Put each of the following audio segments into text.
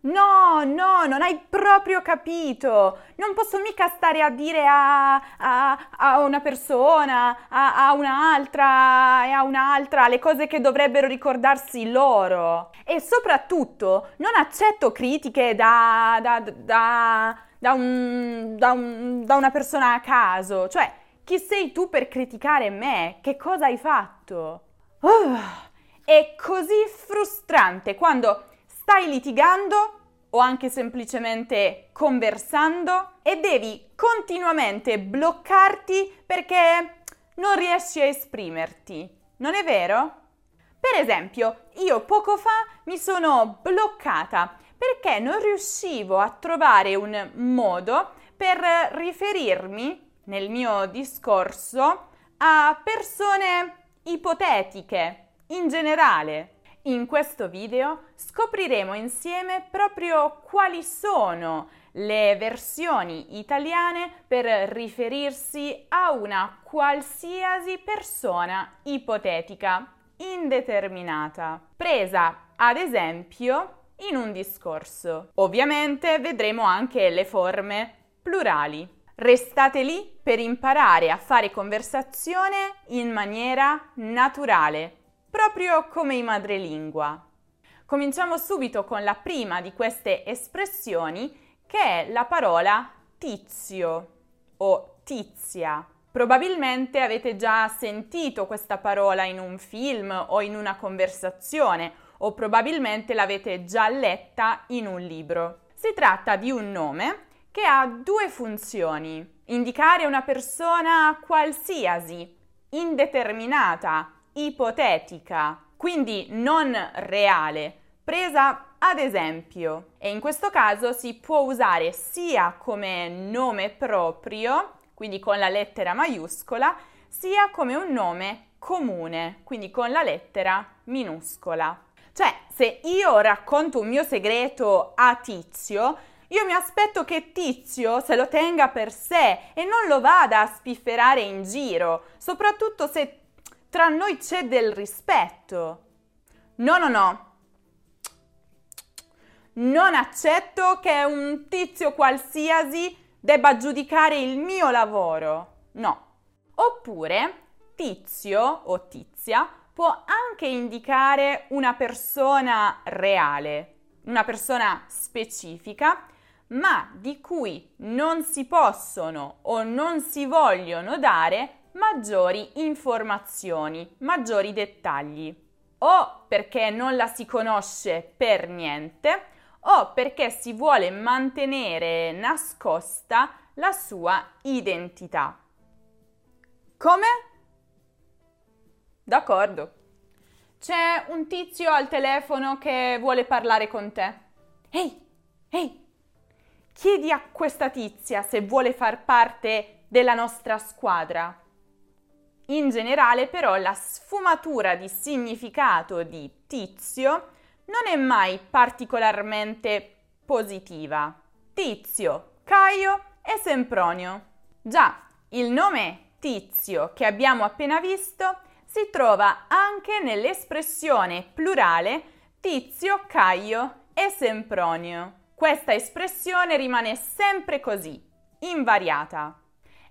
No, no, non hai proprio capito. Non posso mica stare a dire a, a, a una persona, a, a, un'altra e a un'altra le cose che dovrebbero ricordarsi loro. E soprattutto non accetto critiche da, da, da, da, un, un, una persona a caso. Cioè, chi sei tu per criticare me? Che cosa hai fatto? Uh, è così frustrante quando stai litigando o anche semplicemente conversando e devi continuamente bloccarti perché non riesci a esprimerti. Non è vero? Per esempio, io poco fa mi sono bloccata perché non riuscivo a trovare un modo per riferirmi nel mio discorso a persone ipotetiche in generale. In questo video scopriremo insieme proprio quali sono le versioni italiane per riferirsi a una qualsiasi persona ipotetica, indeterminata, presa ad esempio in un discorso. Ovviamente vedremo anche le forme plurali. Restate lì per imparare a fare conversazione in maniera naturale, proprio come i madrelingua. Cominciamo subito con la prima di queste espressioni, che è la parola tizio o tizia. Probabilmente avete già sentito questa parola in un film o in una conversazione o probabilmente l'avete già letta in un libro. Si tratta di un nome che ha due funzioni. Indicare una persona qualsiasi, indeterminata, ipotetica, quindi non reale, presa ad esempio. E in questo caso si può usare sia come nome proprio, quindi con la lettera maiuscola, sia come un nome comune, quindi con la lettera minuscola. Cioè, se io racconto un mio segreto a Tizio, io mi aspetto che Tizio se lo tenga per sé e non lo vada a spifferare in giro, soprattutto se tra noi c'è del rispetto. No, no, no. Non accetto che un tizio qualsiasi debba giudicare il mio lavoro. No. Oppure tizio o tizia può anche indicare una persona reale, una persona specifica ma di cui non si possono o non si vogliono dare maggiori informazioni, maggiori dettagli, o perché non la si conosce per niente, o perché si vuole mantenere nascosta la sua identità. Come? D'accordo. C'è un tizio al telefono che vuole parlare con te. Ehi, ehi, Chiedi a questa tizia se vuole far parte della nostra squadra. In generale però la sfumatura di significato di tizio non è mai particolarmente positiva. Tizio, Caio e Sempronio. Già, il nome tizio che abbiamo appena visto si trova anche nell'espressione plurale tizio, Caio e Sempronio. Questa espressione rimane sempre così, invariata,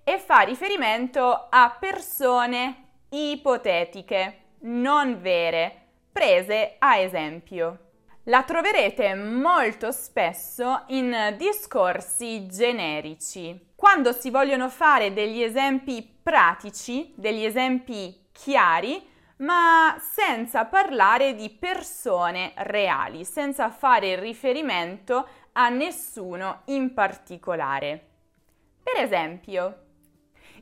e fa riferimento a persone ipotetiche, non vere, prese a esempio. La troverete molto spesso in discorsi generici. Quando si vogliono fare degli esempi pratici, degli esempi chiari, ma senza parlare di persone reali, senza fare riferimento a nessuno in particolare. Per esempio,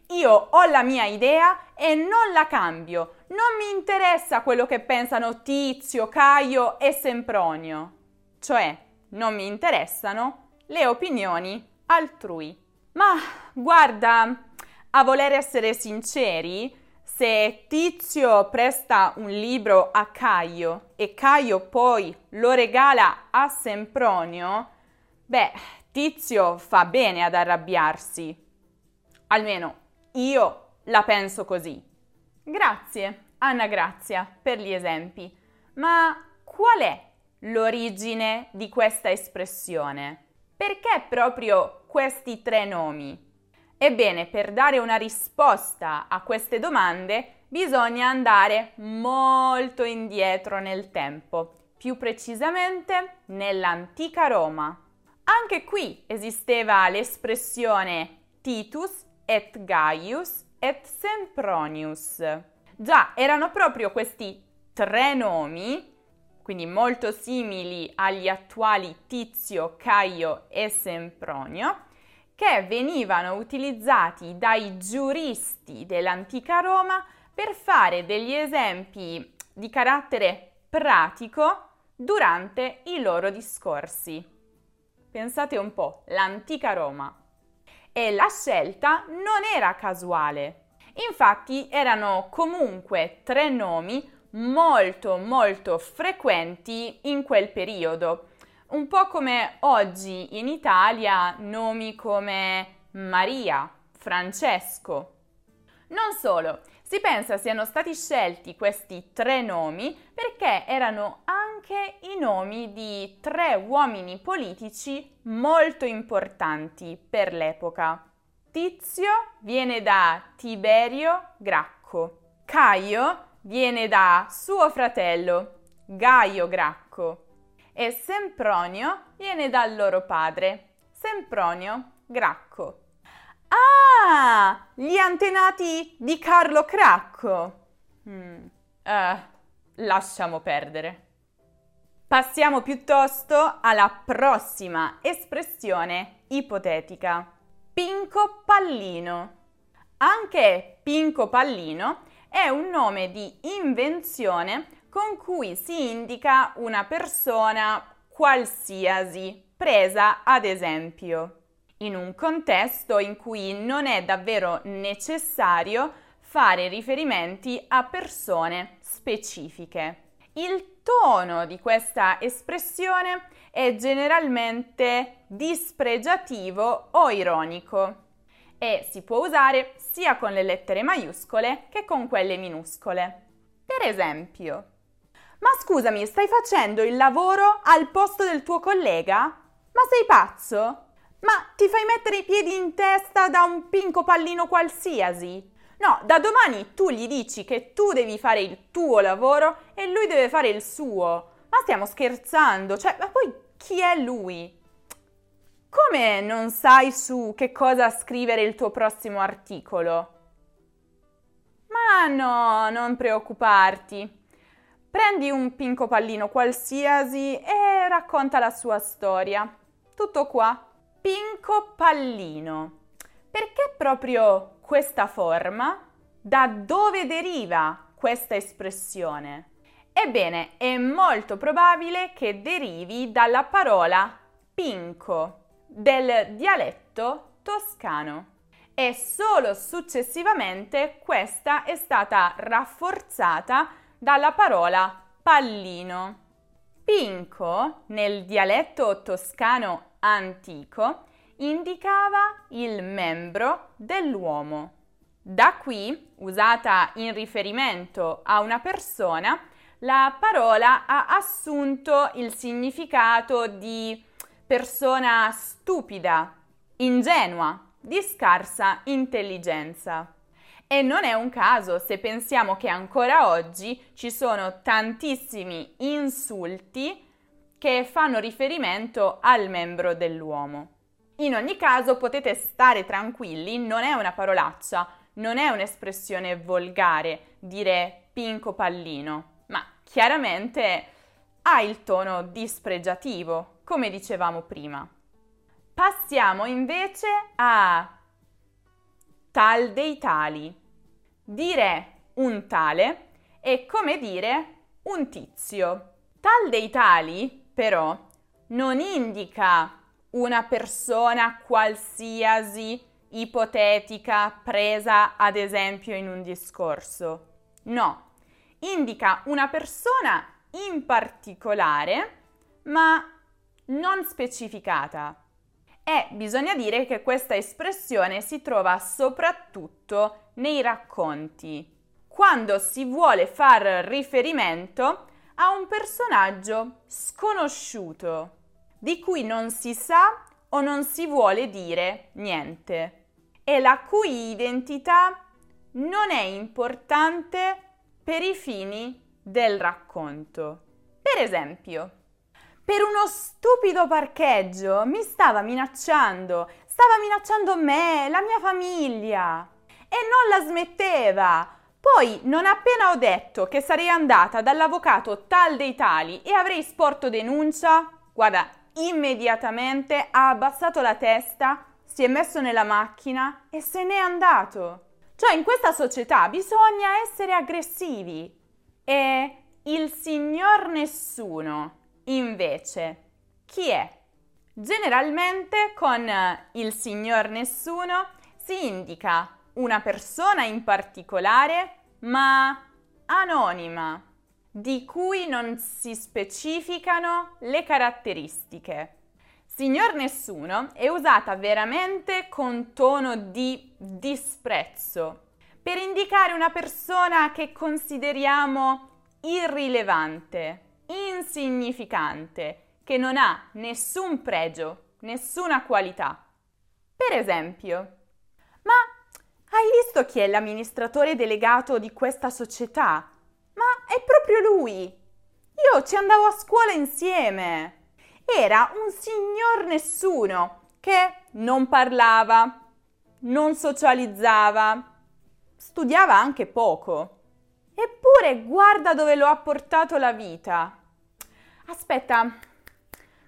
io ho la mia idea e non la cambio, non mi interessa quello che pensano Tizio, Caio e Sempronio, cioè non mi interessano le opinioni altrui. Ma guarda, a voler essere sinceri, se Tizio presta un libro a Caio e Caio poi lo regala a Sempronio, beh, Tizio fa bene ad arrabbiarsi. Almeno io la penso così. Grazie, Anna Grazia, per gli esempi. Ma qual è l'origine di questa espressione? Perché proprio questi tre nomi? Ebbene, per dare una risposta a queste domande bisogna andare molto indietro nel tempo, più precisamente nell'antica Roma. Anche qui esisteva l'espressione Titus et Gaius et Sempronius. Già, erano proprio questi tre nomi, quindi molto simili agli attuali Tizio, Caio e Sempronio, che venivano utilizzati dai giuristi dell'antica Roma per fare degli esempi di carattere pratico durante i loro discorsi. Pensate un po', l'antica Roma. E la scelta non era casuale. Infatti erano comunque tre nomi molto molto frequenti in quel periodo un po' come oggi in Italia nomi come Maria, Francesco. Non solo, si pensa siano stati scelti questi tre nomi perché erano anche i nomi di tre uomini politici molto importanti per l'epoca. Tizio viene da Tiberio Gracco, Caio viene da suo fratello Gaio Gracco e Sempronio viene dal loro padre, Sempronio Gracco. Ah, gli antenati di Carlo Cracco. Mm, eh, lasciamo perdere. Passiamo piuttosto alla prossima espressione ipotetica. Pinco Pallino. Anche Pinco Pallino è un nome di invenzione con cui si indica una persona qualsiasi, presa ad esempio, in un contesto in cui non è davvero necessario fare riferimenti a persone specifiche. Il tono di questa espressione è generalmente dispregiativo o ironico e si può usare sia con le lettere maiuscole che con quelle minuscole. Per esempio, ma scusami, stai facendo il lavoro al posto del tuo collega? Ma sei pazzo? Ma ti fai mettere i piedi in testa da un pinco pallino qualsiasi? No, da domani tu gli dici che tu devi fare il tuo lavoro e lui deve fare il suo. Ma stiamo scherzando, cioè, ma poi chi è lui? Come non sai su che cosa scrivere il tuo prossimo articolo? Ma no, non preoccuparti. Prendi un pinco pallino qualsiasi e racconta la sua storia. Tutto qua. Pinco pallino. Perché proprio questa forma? Da dove deriva questa espressione? Ebbene, è molto probabile che derivi dalla parola pinco del dialetto toscano e solo successivamente questa è stata rafforzata dalla parola pallino. Pinco, nel dialetto toscano antico, indicava il membro dell'uomo. Da qui, usata in riferimento a una persona, la parola ha assunto il significato di persona stupida, ingenua, di scarsa intelligenza. E non è un caso se pensiamo che ancora oggi ci sono tantissimi insulti che fanno riferimento al membro dell'uomo. In ogni caso potete stare tranquilli, non è una parolaccia, non è un'espressione volgare dire pinco pallino, ma chiaramente ha il tono dispregiativo, come dicevamo prima. Passiamo invece a tal dei tali. Dire un tale è come dire un tizio. Tal dei tali, però, non indica una persona qualsiasi ipotetica presa ad esempio in un discorso. No, indica una persona in particolare, ma non specificata. E bisogna dire che questa espressione si trova soprattutto nei racconti, quando si vuole far riferimento a un personaggio sconosciuto, di cui non si sa o non si vuole dire niente e la cui identità non è importante per i fini del racconto. Per esempio, per uno stupido parcheggio mi stava minacciando, stava minacciando me, la mia famiglia e non la smetteva. Poi, non appena ho detto che sarei andata dall'avvocato tal dei tali e avrei sporto denuncia, guarda, immediatamente ha abbassato la testa, si è messo nella macchina e se n'è andato. Cioè, in questa società bisogna essere aggressivi. E il signor nessuno, invece, chi è? Generalmente con il signor nessuno si indica una persona in particolare, ma anonima, di cui non si specificano le caratteristiche. Signor Nessuno è usata veramente con tono di disprezzo per indicare una persona che consideriamo irrilevante, insignificante, che non ha nessun pregio, nessuna qualità. Per esempio, ma hai visto chi è l'amministratore delegato di questa società? È proprio lui! Io ci andavo a scuola insieme! Era un signor nessuno che non parlava, non socializzava, studiava anche poco. Eppure guarda dove lo ha portato la vita. Aspetta,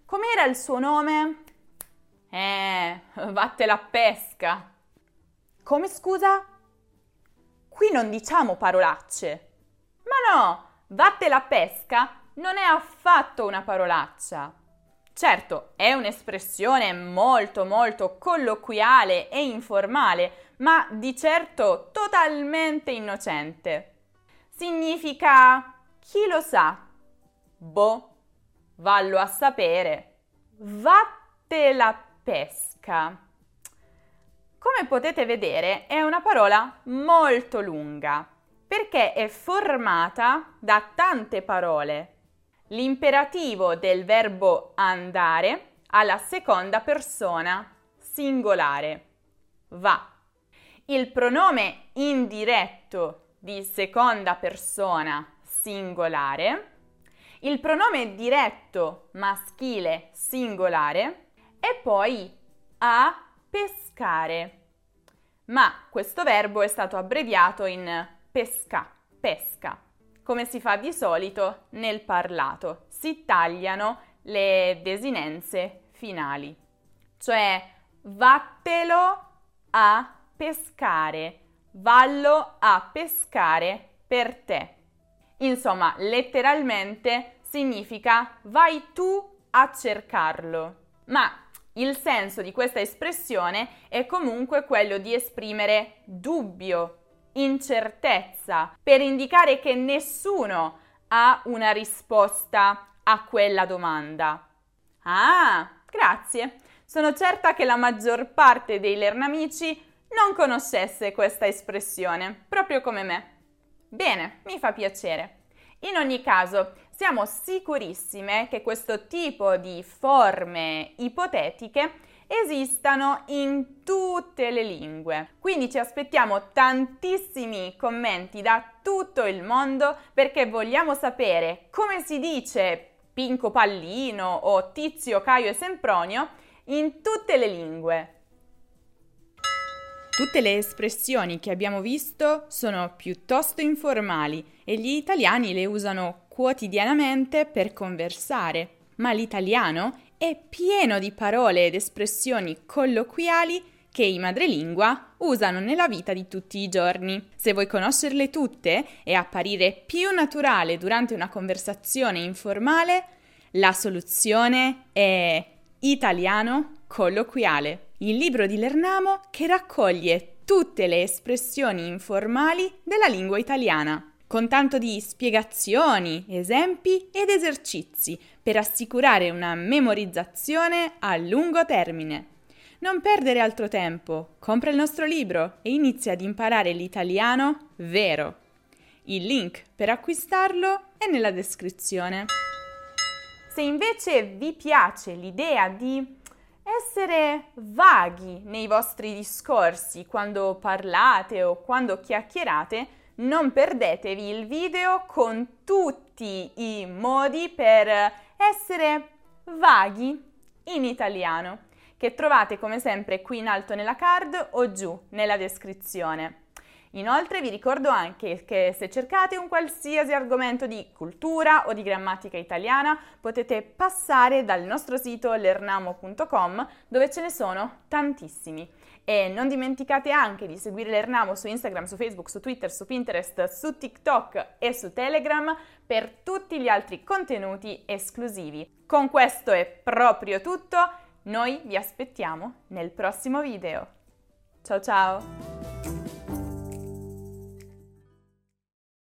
com'era il suo nome? Eh, vattela a pesca. Come scusa? Qui non diciamo parolacce. Ma no, vattela a pesca non è affatto una parolaccia. Certo, è un'espressione molto molto colloquiale e informale, ma di certo totalmente innocente. Significa chi lo sa? Boh, vallo a sapere. Vattela pesca. Come potete vedere è una parola molto lunga perché è formata da tante parole l'imperativo del verbo andare alla seconda persona singolare. Va. Il pronome indiretto di seconda persona singolare, il pronome diretto maschile singolare e poi a pescare. Ma questo verbo è stato abbreviato in pesca, pesca come si fa di solito nel parlato. Si tagliano le desinenze finali. Cioè, vattelo a pescare, vallo a pescare per te. Insomma, letteralmente significa vai tu a cercarlo. Ma il senso di questa espressione è comunque quello di esprimere dubbio, incertezza, per indicare che nessuno ha una risposta a quella domanda. Ah, grazie. Sono certa che la maggior parte dei lernamici non conoscesse questa espressione, proprio come me. Bene, mi fa piacere. In ogni caso, siamo sicurissime che questo tipo di forme ipotetiche esistano in tutte le lingue. Quindi ci aspettiamo tantissimi commenti da tutto il mondo perché vogliamo sapere come si dice Pinco Pallino o Tizio Caio e Sempronio in tutte le lingue. Tutte le espressioni che abbiamo visto sono piuttosto informali e gli italiani le usano quotidianamente per conversare, ma l'italiano è pieno di parole ed espressioni colloquiali che i madrelingua usano nella vita di tutti i giorni. Se vuoi conoscerle tutte e apparire più naturale durante una conversazione informale, la soluzione è Italiano colloquiale, il libro di Lernamo che raccoglie tutte le espressioni informali della lingua italiana con tanto di spiegazioni, esempi ed esercizi per assicurare una memorizzazione a lungo termine. Non perdere altro tempo, compra il nostro libro e inizia ad imparare l'italiano vero. Il link per acquistarlo è nella descrizione. Se invece vi piace l'idea di essere vaghi nei vostri discorsi quando parlate o quando chiacchierate, non perdetevi il video con tutti i modi per essere vaghi in italiano, che trovate come sempre qui in alto nella card o giù nella descrizione. Inoltre vi ricordo anche che se cercate un qualsiasi argomento di cultura o di grammatica italiana potete passare dal nostro sito lernamo.com dove ce ne sono tantissimi. E non dimenticate anche di seguire l'Ernamo su Instagram, su Facebook, su Twitter, su Pinterest, su TikTok e su Telegram per tutti gli altri contenuti esclusivi. Con questo è proprio tutto, noi vi aspettiamo nel prossimo video. Ciao ciao!